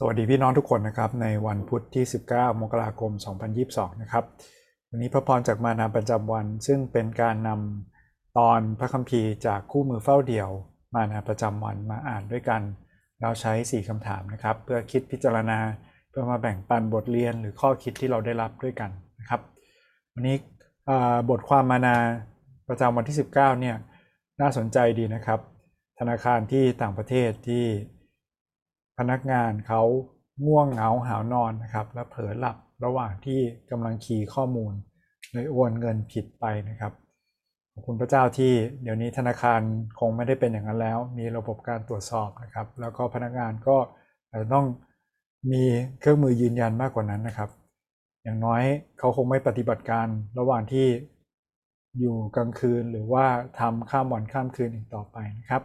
สวัสดีพี่น้องทุกคนนะครับ ในวันพุธที่ 19 มกราคม 2022 นะครับ วันนี้พระพรจากมานาประจำวัน ซึ่งเป็นการนำตอนพระคัมภีร์จากคู่มือเฝ้าเดี่ยว มานาประจำวันมาอ่านด้วยกัน เราใช้ 4คำถามนะครับ เพื่อคิดพิจารณา เพื่อมาแบ่งปันบทเรียนหรือข้อคิดที่เราได้รับด้วยกันนะครับ วันนี้บทความมานาประจำวันที่ 19 เนี่ยน่าสนใจดีนะครับ ธนาคารที่ต่างประเทศที่ พนักงานเขาง่วงเหงาหาวนอนนะครับ และเผลอหลับระหว่างที่กำลังคีย์ข้อมูลเลยโอนเงินผิดไปนะครับขอบคุณพระเจ้าที่เดี๋ยวนี้ธนาคารคงไม่ได้เป็นอย่างนั้นแล้ว มีระบบการตรวจสอบนะครับ แล้วก็พนักงานก็ต้องมีเครื่องมือยืนยันมากกว่านั้นนะครับ อย่างน้อยเขาคงไม่ปฏิบัติการระหว่างที่อยู่กลางคืนหรือว่าทำข้ามวันข้ามคืนอีกต่อไปนะครับ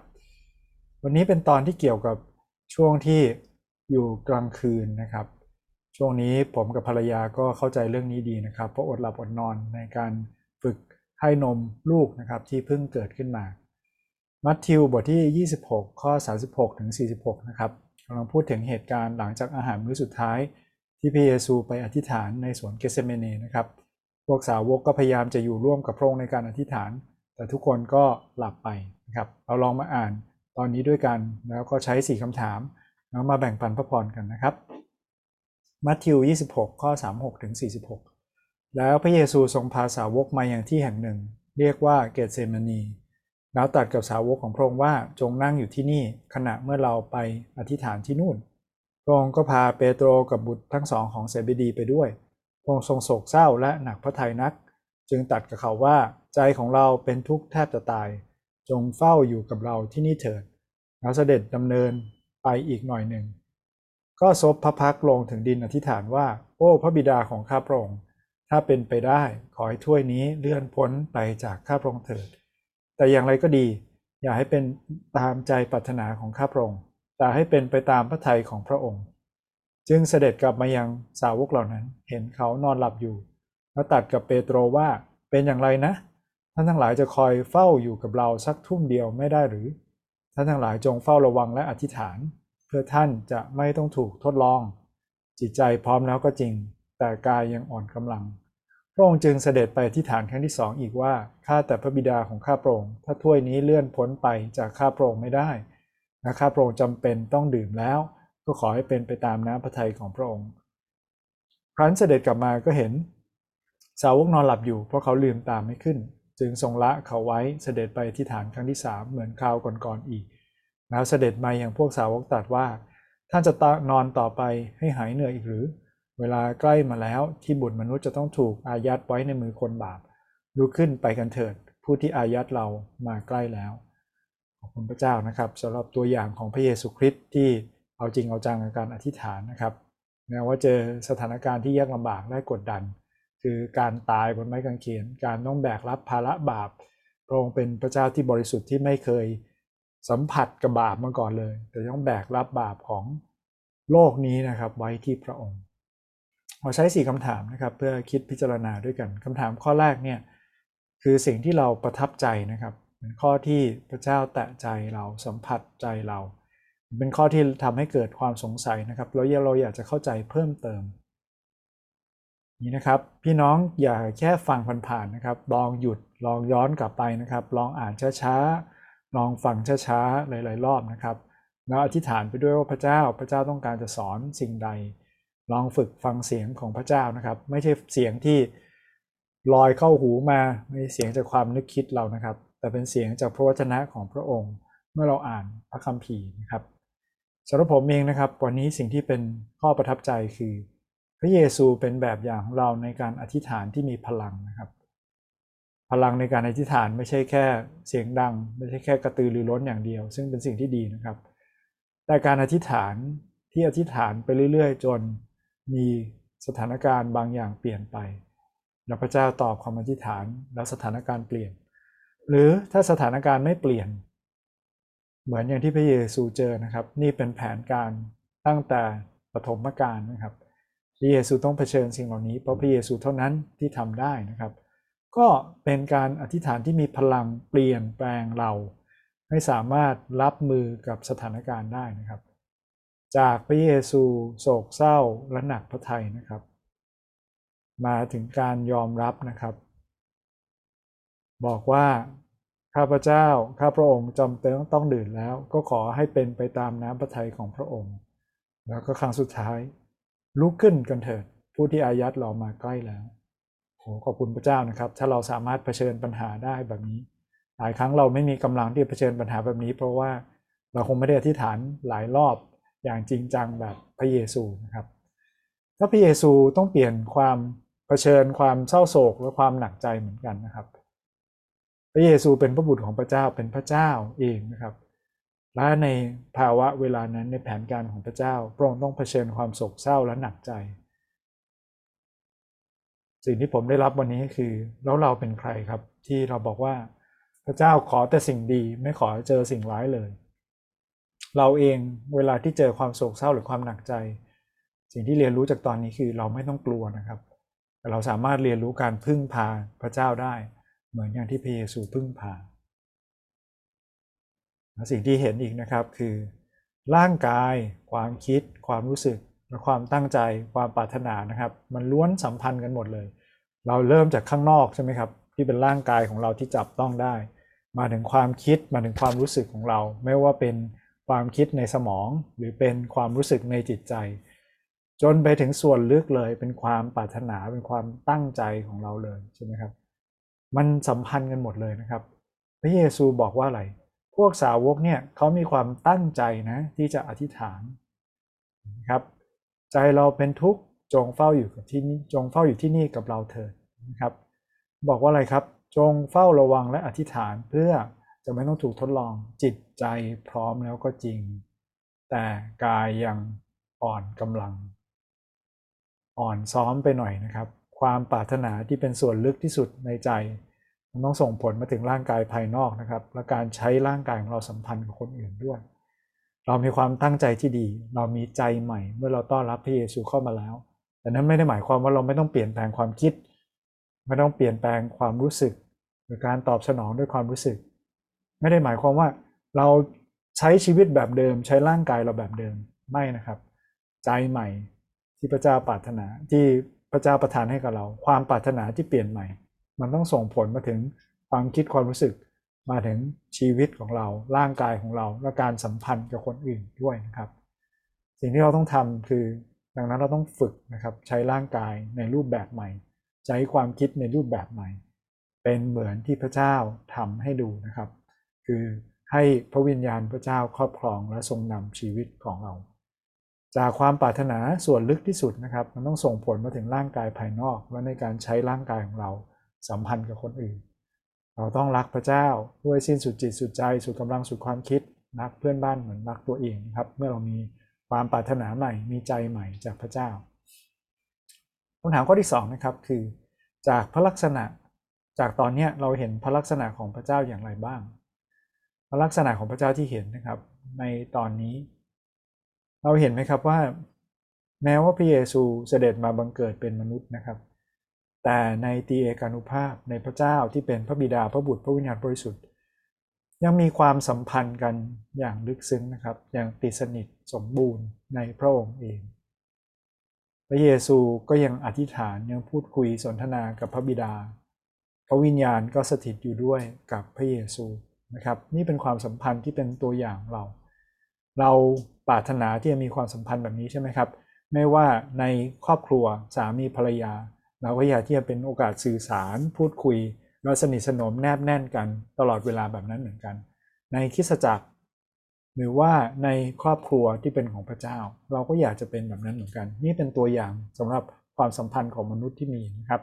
วันนี้เป็นตอนที่เกี่ยวกับ ช่วงที่อยู่กลางคืนนะครับ ช่วงนี้ผมกับภรรยาก็เข้าใจเรื่องนี้ดีนะครับ เพราะอดหลับอดนอนในการฝึกให้นมลูกนะครับที่เพิ่งเกิดขึ้นมา มัทธิวบทที่ 26 ข้อ 36 ถึง 46 นะครับกำลังพูดถึงเหตุการณ์หลังจากอาหารมื้อสุดท้าย ที่พระเยซูไปอธิษฐานในสวนเกสเมเนนะครับ พวกสาวกก็พยายามจะอยู่ร่วมกับพระองค์ในการอธิษฐาน แต่ทุกคนก็หลับไปนะครับ เราลองมาอ่าน อนนี้ด้วยกัน แล้วก็ใช้ 4คำถามแล้วมาแบ่งปันพระพรกันนะครับ มัทธิว 26 ข้อ 36ถึง46 แล้วพระเยซูทรงพาสาวกมาอย่างที่แห่งหนึ่ง เรียกว่าเกตเซมานี แล้วตัดกับสาวกของพระองค์ว่าจงนั่งอยู่ที่นี่ขณะเมื่อเราไปอธิษฐานที่นู่นพระองค์ก็พาเปโตรกับบุตรทั้งสองของเซเบดีไปด้วยพระองค์ทรงโศกเศร้าและหนักพระทัยนัก จึงตัดกับเขาว่าใจของเราเป็นทุกข์แทบจะตาย จงเฝ้าอยู่กับเราที่นี่เถิด แล้วเสด็จดำเนินไปอีกหน่อยหนึ่ง ก็ซบพระพักลงถึงดินอธิษฐานว่า โอ้พระบิดาของข้าพระองค์ถ้าเป็นไปได้ขอให้ถ้วยนี้เลื่อนพ้นไปจากข้าพระองค์เถิด แต่อย่างไรก็ดี อย่าให้เป็นตามใจปรารถนาของข้าพระองค์แต่ให้เป็นไปตามพระทัยของพระองค์ จึงเสด็จกลับมายังสาวกเหล่านั้น เห็นเขานอนหลับอยู่แล้วตัดกับเปโตรว่าเป็นอย่างไรนะท่านทั้งหลายจะคอยเฝ้าอยู่กับเราสักทุ่มเดียวไม่ได้หรือ ท่านทั้งหลายจงเฝ้าระวังและอธิษฐาน เพื่อท่านจะไม่ต้องถูกทดลอง จิตใจพร้อมแล้วก็จริง แต่กายยังอ่อนกำลัง พระองค์จึงเสด็จไปที่ฐานครั้งที่สองอีกว่าข้าแต่พระบิดาของข้าพระองค์ถ้าถ้วยนี้เลื่อนพ้นไปจากข้าพระองค์ไม่ได้และข้าพระองค์จำเป็นต้องดื่มแล้ว ก็ขอให้เป็นไปตามน้ำพระทัยของพระองค์ ครั้นเสด็จกลับมาก็เห็น สาวกนอนหลับอยู่เพราะเขาลืมตามไม่ขึ้น จึงทรงละเขาไว้เสด็จไปที่ฐานครั้งที่สามเหมือนคราวก่อนๆอีก แล้วเสด็จมาอย่างพวกสาวกตรัสว่า ท่านจะตนอนต่อไปให้หายเหนื่อยอีกหรือ เวลาใกล้มาแล้วที่บุตรมนุษย์จะต้องถูกอายัดไว้ในมือคนบาปลุกขึ้นไปกันเถิด ผู้ที่อายัดเรามาใกล้แล้ว ขอบคุณพระเจ้านะครับสำหรับตัวอย่างของพระเยซูคริสต์ที่เอาจริงเอาจังในการอธิษฐานนะครับแม้ว่าเจอสถานการณ์ที่ยากลำบากและกดดัน คือการตายบนไม้กางเขน การต้องแบกรับภาระบาป พระองค์เป็นพระเจ้าที่บริสุทธิ์ที่ไม่เคยสัมผัสกับบาปมาก่อนเลย แต่ต้องแบกรับบาปของโลกนี้นะครับไว้ที่พระองค์เราใช้สี่คำถามนะครับเพื่อคิดพิจารณาด้วยกันคำถามข้อแรกเนี่ยคือสิ่งที่เราประทับใจนะครับเป็นข้อที่พระเจ้าแตะใจเราสัมผัสใจเรา เป็นข้อที่ทำให้เกิดความสงสัยนะครับแล้วเราอยากจะเข้าใจเพิ่มเติม นี่นะครับพี่น้องอย่าแค่ฟังผ่านๆนะครับ ลองหยุดลองย้อนกลับไปนะครับ ลองอ่านช้าๆลองฟังช้าๆหลายๆรอบนะครับแล้วอธิษฐานไปด้วยว่าพระเจ้าพระเจ้าต้องการจะสอนสิ่งใด ลองฝึกฟังเสียงของพระเจ้านะครับ ไม่ใช่เสียงที่ลอยเข้าหูมาไม่ใช่เสียงจากความนึกคิดเรานะครับ แต่เป็นเสียงจากพระวจนะของพระองค์ เมื่อเราอ่านพระคัมภีร์นะครับสำหรับผมเองนะครับ วันนี้สิ่งที่เป็นข้อประทับใจคือ พระเยซูเป็นแบบอย่างของเราในการอธิษฐานที่มีพลังนะครับ พลังในการอธิษฐานไม่ใช่แค่เสียงดัง ไม่ใช่แค่กระตือรือร้นอย่างเดียว ซึ่งเป็นสิ่งที่ดีนะครับ แต่การอธิษฐานที่อธิษฐานไปเรื่อยๆ จนมีสถานการณ์บางอย่างเปลี่ยนไป แล้วพระเจ้าตอบความอธิษฐานแล้วสถานการณ์เปลี่ยน หรือถ้าสถานการณ์ไม่เปลี่ยน เหมือนอย่างที่พระเยซูเจอนะครับ นี่เป็นแผนการตั้งแต่ปฐมกาลนะครับ ระเยซูต้องเผชิญสิ่งเหล่านี้เพราะพระเยซูเท่านั้นที่ทำได้นะครับ ก็เป็นการอธิษฐานที่มีพลังเปลี่ยนแปลงเรา ให้สามารถรับมือกับสถานการณ์ได้นะครับ จากพระเยซูโศกเศร้าและหนักพระทัยนะครับ มาถึงการยอมรับนะครับ บอกว่าข้าพเจ้าข้าพระองค์จำเป็นต้องดื่มแล้ว ก็ขอให้เป็นไปตามน้ำพระทัยของพระองค์ แล้วก็ครั้งสุดท้าย ลุกขึ้นกันเถิดผู้ที่อายัดเรามาใกล้แล้วโอ้ขอบคุณพระเจ้านะครับ ถ้าเราสามารถเผชิญปัญหาได้แบบนี้ หลายครั้งเราไม่มีกำลังที่จะเผชิญปัญหาแบบนี้ เพราะว่าเราคงไม่ได้อธิษฐานหลายรอบอย่างจริงจังแบบพระเยซูนะครับ ถ้าพระเยซูต้องเปลี่ยนความเผชิญความเศร้าโศกและความหนักใจเหมือนกันนะครับ พระเยซูเป็นพระบุตรของพระเจ้าเป็นพระเจ้าเองนะครับ และในภาวะเวลานั้นในแผนการของพระเจ้าพระองค์ต้องเผชิญความโศกเศร้าและหนักใจ สิ่งที่ผมได้รับวันนี้คือแล้วเราเป็นใครครับ ที่เราบอกว่าพระเจ้าขอแต่สิ่งดีไม่ขอเจอสิ่งร้ายเลย เราเองเวลาที่เจอความโศกเศร้าหรือความหนักใจ สิ่งที่เรียนรู้จากตอนนี้คือเราไม่ต้องกลัวนะครับแต่เราสามารถเรียนรู้การพึ่งพาพระเจ้าได้ เหมือนอย่างที่พระเยซูพึ่งพา สิ่งที่เห็นอีกนะครับคือร่างกาย ความคิด ความรู้สึกและความตั้งใจความปรารถนานะครับ มันล้วนสัมพันธ์กันหมดเลย เราเริ่มจากข้างนอกใช่ไหมครับที่เป็นร่างกายของเราที่จับต้องได้ มาถึงความคิดมาถึงความรู้สึกของเรา ไม่ว่าเป็นความคิดในสมอง หรือเป็นความรู้สึกในจิตใจ จนไปถึงส่วนลึกเลย เป็นความปรารถนาเป็นความตั้งใจของเราเลยใช่ไหมครับ มันสัมพันธ์กันหมดเลยนะครับ พระเยซูบอกว่าอะไร วกสาวกเนี่ยเขามีความตั้งใจนะที่จะอธิษฐานนะครับใจเราเป็นทุกข์จงเฝ้าอยู่กับที่นี่จงเฝ้าอยู่ที่นี่กับเราเถิดนะครับบอกว่าอะไรครับจงเฝ้าระวังและอธิษฐานเพื่อจะไม่ต้องถูกทดลองจิตใจพร้อมแล้วก็จริง แต่กายยังอ่อนกำลัง อ่อนซ้อมไปหน่อยนะครับ ความปรารถนาที่เป็นส่วนลึกที่สุดในใจ มันต้องส่งผลมาถึงร่างกายภายนอกนะครับ และการใช้ร่างกายของเราสัมพันธ์กับคนอื่นด้วย เรามีความตั้งใจที่ดี เรามีใจใหม่ เมื่อเราต้อนรับพระเยซูเข้ามาแล้ว แต่นั้นไม่ได้หมายความว่าเราไม่ต้องเปลี่ยนแปลงความคิด ไม่ต้องเปลี่ยนแปลงความรู้สึก หรือการตอบสนองด้วยความรู้สึก ไม่ได้หมายความว่าเราใช้ชีวิตแบบเดิม ใช้ร่างกายเราแบบเดิมไม่นะครับ ใจใหม่ที่พระเจ้าปรารถนาที่พระเจ้าประทานให้กับเรา ความปรารถนาที่เปลี่ยนใหม่ มันต้องส่งผลมาถึงความคิดความรู้สึกมาถึงชีวิตของเราร่างกายของเรา และการสัมพันธ์กับคนอื่นด้วยนะครับ สิ่งที่เราต้องทำคือดังนั้นเราต้องฝึกนะครับใช้ร่างกายในรูปแบบใหม่ ใช้ความคิดในรูปแบบใหม่ เป็นเหมือนที่พระเจ้าทำให้ดูนะครับ คือให้พระวิญญาณพระเจ้าครอบครองและทรงนำชีวิตของเรา จากความปรารถนาส่วนลึกที่สุดนะครับ มันต้องส่งผลมาถึงร่างกายภายนอกและในการใช้ร่างกายของเรา สัมพันธ์กับคนอื่น เราต้องรักพระเจ้าด้วยสิ้นสุดจิตสุดใจสุดกำลังสุดความคิดรักเพื่อนบ้านเหมือนรักตัวเองครับ เมื่อเรามีความปรารถนาใหม่มีใจใหม่จากพระเจ้าคำถามข้อที่2นะครับคือจากพระลักษณะจากตอนนี้เราเห็นพระลักษณะของพระเจ้าอย่างไรบ้าง พระลักษณะของพระเจ้าที่เห็นนะครับ ในตอนนี้ เราเห็นไหมครับว่า แม้ว่าพระเยซูเสด็จมาบังเกิดเป็นมนุษย์นะครับ แต่ในตีเอกานุภาพในพระเจ้าที่เป็นพระบิดาพระบุตรพระวิญญาณบริสุทธิ์ ยังมีความสัมพันธ์กันอย่างลึกซึ้งนะครับ อย่างติดสนิทสมบูรณ์ในพระองค์เอง พระเยซูก็ยังอธิษฐานยังพูดคุยสนทนากับพระบิดา พระวิญญาณก็สถิตอยู่ด้วยกับพระเยซูนะครับ นี่เป็นความสัมพันธ์ที่เป็นตัวอย่างเรา เราปรารถนาที่จะมีความสัมพันธ์แบบนี้ใช่ไหมครับ ไม่ว่าในครอบครัวสามีภรรยา เราก็อยากที่จะเป็นโอกาสสื่อสารพูดคุยเราสนิทสนมแนบแน่นกันตลอดเวลาแบบนั้นเหมือนกัน ในคริสตจักร หรือว่าในครอบครัวที่เป็นของพระเจ้า เราก็อยากจะเป็นแบบนั้นเหมือนกัน นี่เป็นตัวอย่างสำหรับความสัมพันธ์ของมนุษย์ที่มีนะครับ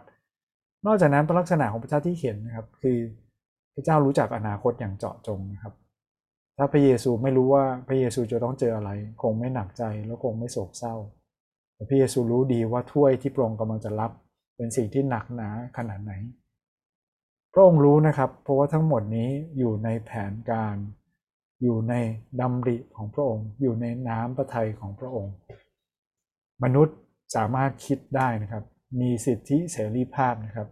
นอกจากนั้นลักษณะของพระเจ้าที่เห็นนะครับ คือพระเจ้ารู้จักอนาคตอย่างเจาะจงนะครับ ถ้าพระเยซูไม่รู้ว่าพระเยซูจะต้องเจออะไร คงไม่หนักใจแล้วคงไม่โศกเศร้าแต่พระเยซูรู้ดีว่าถ้วยที่พระองค์กำลังจะรับ เป็นสิ่งที่หนักหนาขนาดไหน พระองค์รู้นะครับ เพราะว่าทั้งหมดนี้อยู่ในแผนการ อยู่ในดำริของพระองค์ อยู่ในน้ำพระทัยของพระองค์ มนุษย์สามารถคิดได้นะครับ มีสิทธิเสรีภาพนะครับ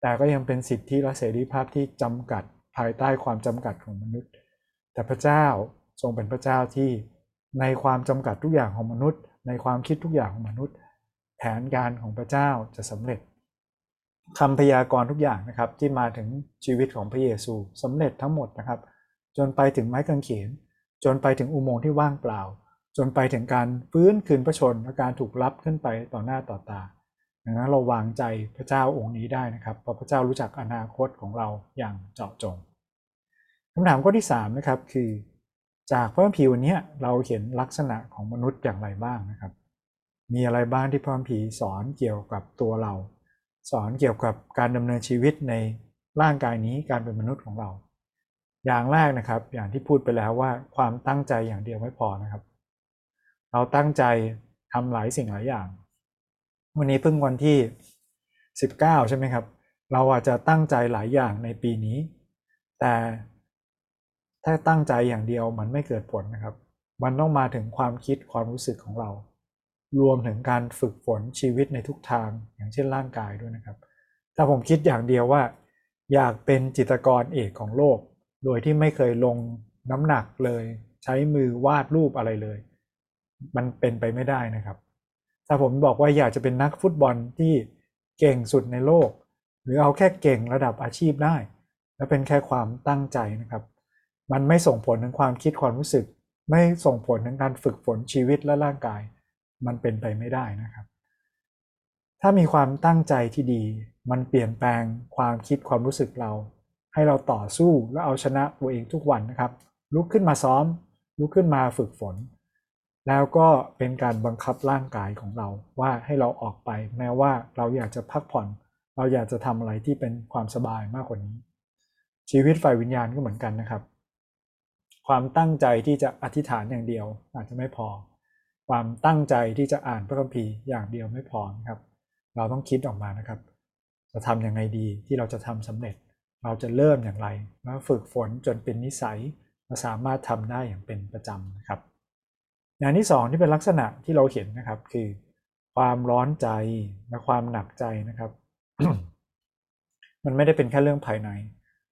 แต่ก็ยังเป็นสิทธิและเสรีภาพที่จำกัดภายใต้ความจำกัดของมนุษย์ แต่พระเจ้าทรงเป็นพระเจ้าที่ในความจำกัดทุกอย่างของมนุษย์ ในความคิดทุกอย่างของมนุษย์ แผนการของพระเจ้าจะสำเร็จ คำพยากรณ์ทุกอย่างนะครับที่มาถึงชีวิตของพระเยซูสำเร็จทั้งหมดนะครับ จนไปถึงไม้กางเขน จนไปถึงอุโมงค์ที่ว่างเปล่า จนไปถึงการฟื้นคืนพระชนและการถูกรับขึ้นไปต่อหน้าต่อตาดังนั้นเราวางใจพระเจ้าองค์นี้ได้นะครับเพราะพระเจ้ารู้จักอนาคตของเราอย่างเจาะจงคำถามข้อที่3นะครับคือ จากพระคัมภีร์วันนี้เราเห็นลักษณะของมนุษย์อย่างไรบ้างนะครับ มีอะไรบ้างที่พระคัมภีร์สอนเกี่ยวกับตัวเรา สอนเกี่ยวกับการดำเนินชีวิตในร่างกายนี้การเป็นมนุษย์ของเรา อย่างแรกนะครับ อย่างที่พูดไปแล้วว่าความตั้งใจอย่างเดียวไม่พอนะครับ เราตั้งใจทำหลายสิ่งหลายอย่าง วันนี้เพิ่งวันที่ 19 ใช่ไหมครับ เราอาจจะตั้งใจหลายอย่างในปีนี้ แต่ถ้าตั้งใจอย่างเดียวมันไม่เกิดผลนะครับ มันต้องมาถึงความคิดความรู้สึกของเรา รวมถึงการฝึกฝนชีวิตในทุกทางอย่างเช่นร่างกายด้วยนะครับถ้าผมคิดอย่างเดียวว่า อยากเป็นจิตรกรเอกของโลก โดยที่ไม่เคยลงน้ำหนักเลย ใช้มือวาดรูปอะไรเลย มันเป็นไปไม่ได้นะครับ ถ้าผมบอกว่าอยากจะเป็นนักฟุตบอลที่เก่งสุดในโลก หรือเอาแค่เก่งระดับอาชีพได้ และเป็นแค่ความตั้งใจนะครับ มันไม่ส่งผลถึงความคิดความรู้สึก ไม่ส่งผลถึงการฝึกฝนชีวิตและร่างกาย มันเป็นไปไม่ได้นะครับ ถ้ามีความตั้งใจที่ดี มันเปลี่ยนแปลงความคิดความรู้สึกเรา ให้เราต่อสู้และเอาชนะตัวเองทุกวันนะครับ ลุกขึ้นมาซ้อม ลุกขึ้นมาฝึกฝน แล้วก็เป็นการบังคับร่างกายของเราว่าให้เราออกไป แม้ว่าเราอยากจะพักผ่อน เราอยากจะทำอะไรที่เป็นความสบายมากกว่านี้ ชีวิตฝ่ายวิญญาณก็เหมือนกันนะครับความตั้งใจที่จะอธิษฐานอย่างเดียวอาจจะไม่พอ ความตั้งใจที่จะอ่านพระคัมภีร์อย่างเดียวไม่พอนะครับ เราต้องคิดออกมานะครับ จะทำยังไงดีที่เราจะทำสำเร็จ เราจะเริ่มอย่างไรแล้วฝึกฝนจนเป็นนิสัยเราสามารถทำได้อย่างเป็นประจำนะครับอย่างที่สองที่เป็นลักษณะที่เราเห็นนะครับ คือ ความร้อนใจและความหนักใจนะครับ มันไม่ได้เป็นแค่เรื่องภายใน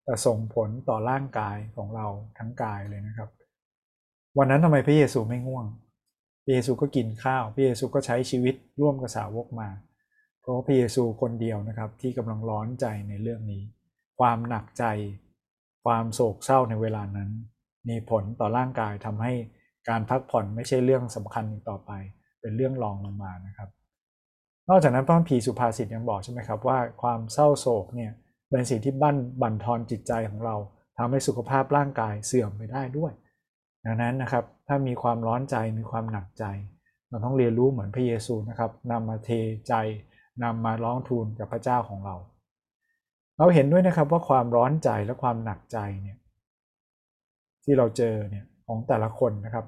แต่ส่งผลต่อร่างกายของเราทั้งกายเลยนะครับ วันนั้นทำไมพระเยซูไม่ง่วง ระเยซูก็กินข้าว พระเยซูก็ใช้ชีวิตร่วมกับสาวกมา เพราะพระเยซูคนเดียวนะครับที่กำลังร้อนใจในเรื่องนี้ ความหนักใจ ความโศกเศร้าในเวลานั้น มีผลต่อร่างกายทำให้การพักผ่อนไม่ใช่เรื่องสำคัญอีกต่อไป เป็นเรื่องรองลงมานะครับ นอกจากนั้นพระพีสุภาษิตยังบอกใช่ไหมครับว่าความเศร้าโศกเนี่ยเป็นสิ่งที่บั่นบั่นทอนจิตใจของเราทำให้สุขภาพร่างกายเสื่อมไปได้ด้วย ดังนั้นนะครับถ้ามีความร้อนใจมีความหนักใจ เราต้องเรียนรู้เหมือนพระเยซูนะครับนำมาเทใจนำมาร้องทูลกับพระเจ้าของเรา เราเห็นด้วยนะครับว่าความร้อนใจและความหนักใจเนี่ยที่เราเจอเนี่ยของแต่ละคนนะครับ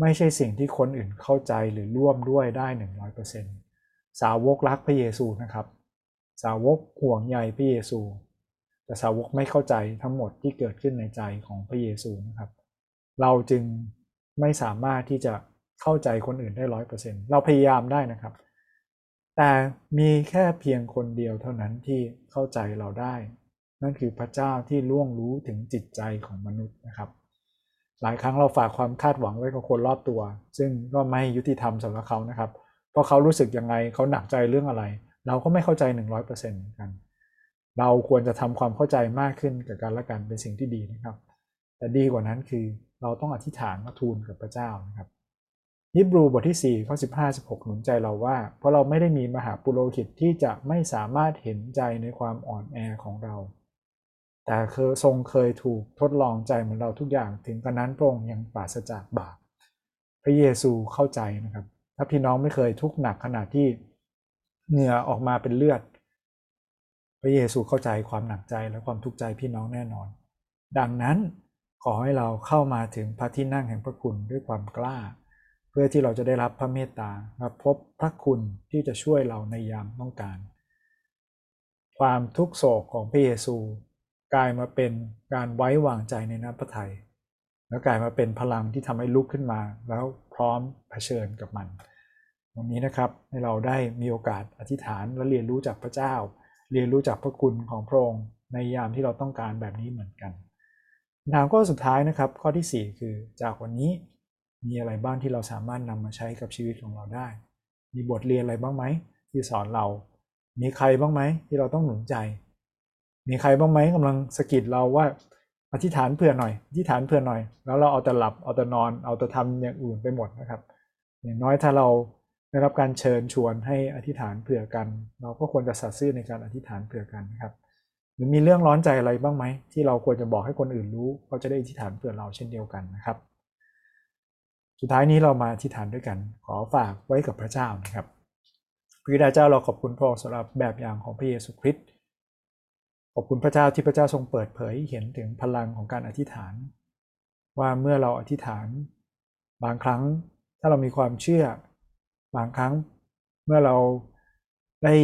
ไม่ใช่สิ่งที่คนอื่นเข้าใจหรือร่วมด้วยได้ 100%สาวกรักพระเยซูนะครับ สาวกห่วงใยพระเยซู แต่สาวกไม่เข้าใจทั้งหมดที่เกิดขึ้นในใจของพระเยซูนะครับ เราจึงไม่สามารถที่จะเข้าใจคนอื่นได้ร้อยเปอร์เซ็นต์เราพยายามได้นะครับ แต่มีแค่เพียงคนเดียวเท่านั้นที่เข้าใจเราได้ นั่นคือพระเจ้าที่ล่วงรู้ถึงจิตใจของมนุษย์นะครับ หลายครั้งเราฝากความคาดหวังไว้กับคนรอบตัว ซึ่งก็ไม่ยุติธรรมสำหรับเขานะครับ เพราะเขารู้สึกยังไงเขาหนักใจเรื่องอะไร เราก็ไม่เข้าใจ 100%เหมือนกัน เราควรจะทำความเข้าใจมากขึ้นกับการละกันเป็นสิ่งที่ดีนะครับ แต่ดีกว่านั้นคือ เราต้องอธิษฐานมาทูลกับพระเจ้านะครับยิบรูบทที่4ข้อ15 16 หนุนใจเราว่า เพราะเราไม่ได้มีมหาปุโรหิตที่จะไม่สามารถเห็นใจในความอ่อนแอของเรา แต่เคยทรงเคยถูกทดลองใจเหมือนเราทุกอย่างถึงกระนั้นพระองค์ยังปราศจากบาปพระเยซูเข้าใจนะครับ ถ้าพี่น้องไม่เคยทุกข์หนักขนาดที่เหงื่อออกมาเป็นเลือด พระเยซูเข้าใจความหนักใจและความทุกข์ใจพี่น้องแน่นอน ดังนั้น ขอให้เราเข้ามาถึงพระที่นั่งแห่งพระคุณด้วยความกล้า เพื่อที่เราจะได้รับพระเมตตาและพบพระคุณที่จะช่วยเราในยามต้องการ ความทุกโศกของพระเยซูกลายมาเป็นการไว้วางใจในน้ำพระทัยแล้วกลายมาเป็นพลังที่ทำให้ลุกขึ้นมา แล้วพร้อมเผชิญกับมัน วันนี้นะครับให้เราได้มีโอกาสอธิษฐานและเรียนรู้จากพระเจ้า เรียนรู้จากพระคุณของพระองค์ในยามที่เราต้องการแบบนี้เหมือนกัน ถามข้อสุดท้ายนะครับ ข้อที่ 4 คือจากวันนี้มีอะไรบ้างที่เราสามารถนำมาใช้กับชีวิตของเราได้ มีบทเรียนอะไรบ้างไหมที่สอนเรา มีใครบ้างไหมที่เราต้องหนุนใจ มีใครบ้างไหมกำลังสะกิดเราว่าอธิษฐานเผื่อหน่อยอธิษฐานเผื่อหน่อย แล้วเราเอาแต่หลับเอาแต่นอน เอาแต่ทำอย่างอื่นไปหมดนะครับ อย่างน้อยถ้าเราได้รับการเชิญชวนให้อธิษฐานเผื่อกัน เราก็ควรจะสัตย์ซื่อในการอธิษฐานเผื่อกันนะครับ หรือมีเรื่องร้อนใจอะไรบ้างไหม ที่เราควรจะบอกให้คนอื่นรู้เขาจะได้อธิษฐานเผื่อเราเช่นเดียวกันนะครับ สุดท้ายนี้เรามาอธิษฐานด้วยกัน ขอฝากไว้กับพระเจ้านะครับพระบิดาเจ้าเราขอบคุณพระองค์สำหรับแบบอย่างของพระเยซูคริสต์ขอบคุณพระเจ้าที่พระเจ้าทรงเปิดเผยเห็นถึงพลังของการอธิษฐาน ว่าเมื่อเราอธิษฐาน บางครั้งถ้าเรามีความเชื่อ บางครั้งเมื่อเราได้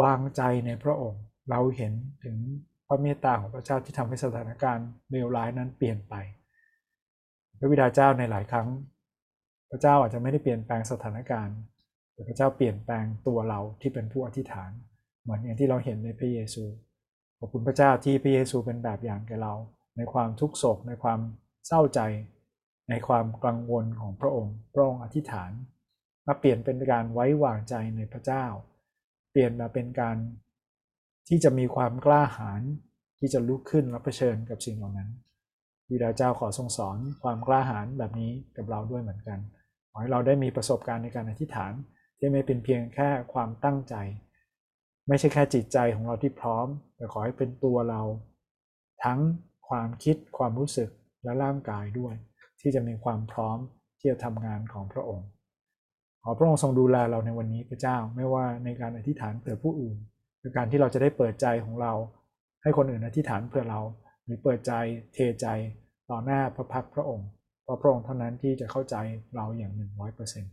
วางใจในพระองค์ เราเห็นถึงพระเมตตาของพระเจ้าที่ทำให้สถานการณ์เลวร้ายนั้นเปลี่ยนไป พระบิดาเจ้าในหลายครั้ง พระเจ้าอาจจะไม่ได้เปลี่ยนแปลงสถานการณ์ แต่พระเจ้าเปลี่ยนแปลงตัวเราที่เป็นผู้อธิษฐาน เหมือนอย่างที่เราเห็นในพระเยซู ขอบคุณพระเจ้าที่พระเยซูเป็นแบบอย่างแก่เรา ในความทุกโศก ในความเศร้าใจ ในความกังวลของพระองค์ พระองค์อธิษฐาน มาเปลี่ยนเป็นการไว้วางใจในพระเจ้า เปลี่ยนมาเป็นการ ที่จะมีความกล้าหาญที่จะลุกขึ้นและเผชิญกับสิ่งเหล่านั้นวิดาเจ้าขอทรงสอนความกล้าหาญแบบนี้กับเราด้วยเหมือนกัน ขอให้เราได้มีประสบการณ์ในการอธิษฐาน ที่ไม่เป็นเพียงแค่ความตั้งใจ ไม่ใช่แค่จิตใจของเราที่พร้อม แต่ขอให้เป็นตัวเรา ทั้งความคิดความรู้สึกและร่างกายด้วย ที่จะมีความพร้อมที่จะทำงานของพระองค์ ขอพระองค์ทรงดูแลเราในวันนี้พระเจ้าไม่ว่าในการอธิษฐานเผื่อผู้อื่น หรือการที่เราจะได้เปิดใจของเรา ให้คนอื่นอธิษฐานเผื่อเรา หรือเปิดใจเทใจต่อหน้าพระพักพระองค์เพราะพระองค์เท่านั้นที่จะเข้าใจเราอย่างหนึ่งร้อยเปอร์เซ็นต์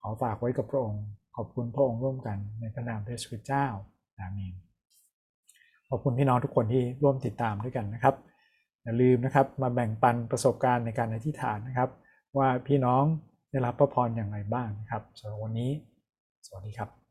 ขอฝากไว้กับพระองค์ ขอบคุณพระองค์ร่วมกันในพระนามพระสุเจ้าอาเมนขอบคุณพี่น้องทุกคนที่ร่วมติดตามด้วยกันนะครับอย่าลืมนะครับมาแบ่งปันประสบการณ์ในการอธิษฐานนะครับ ว่าพี่น้องได้รับพระพรอย่างไรบ้างนะครับสำหรับวันนี้ สวัสดีครับ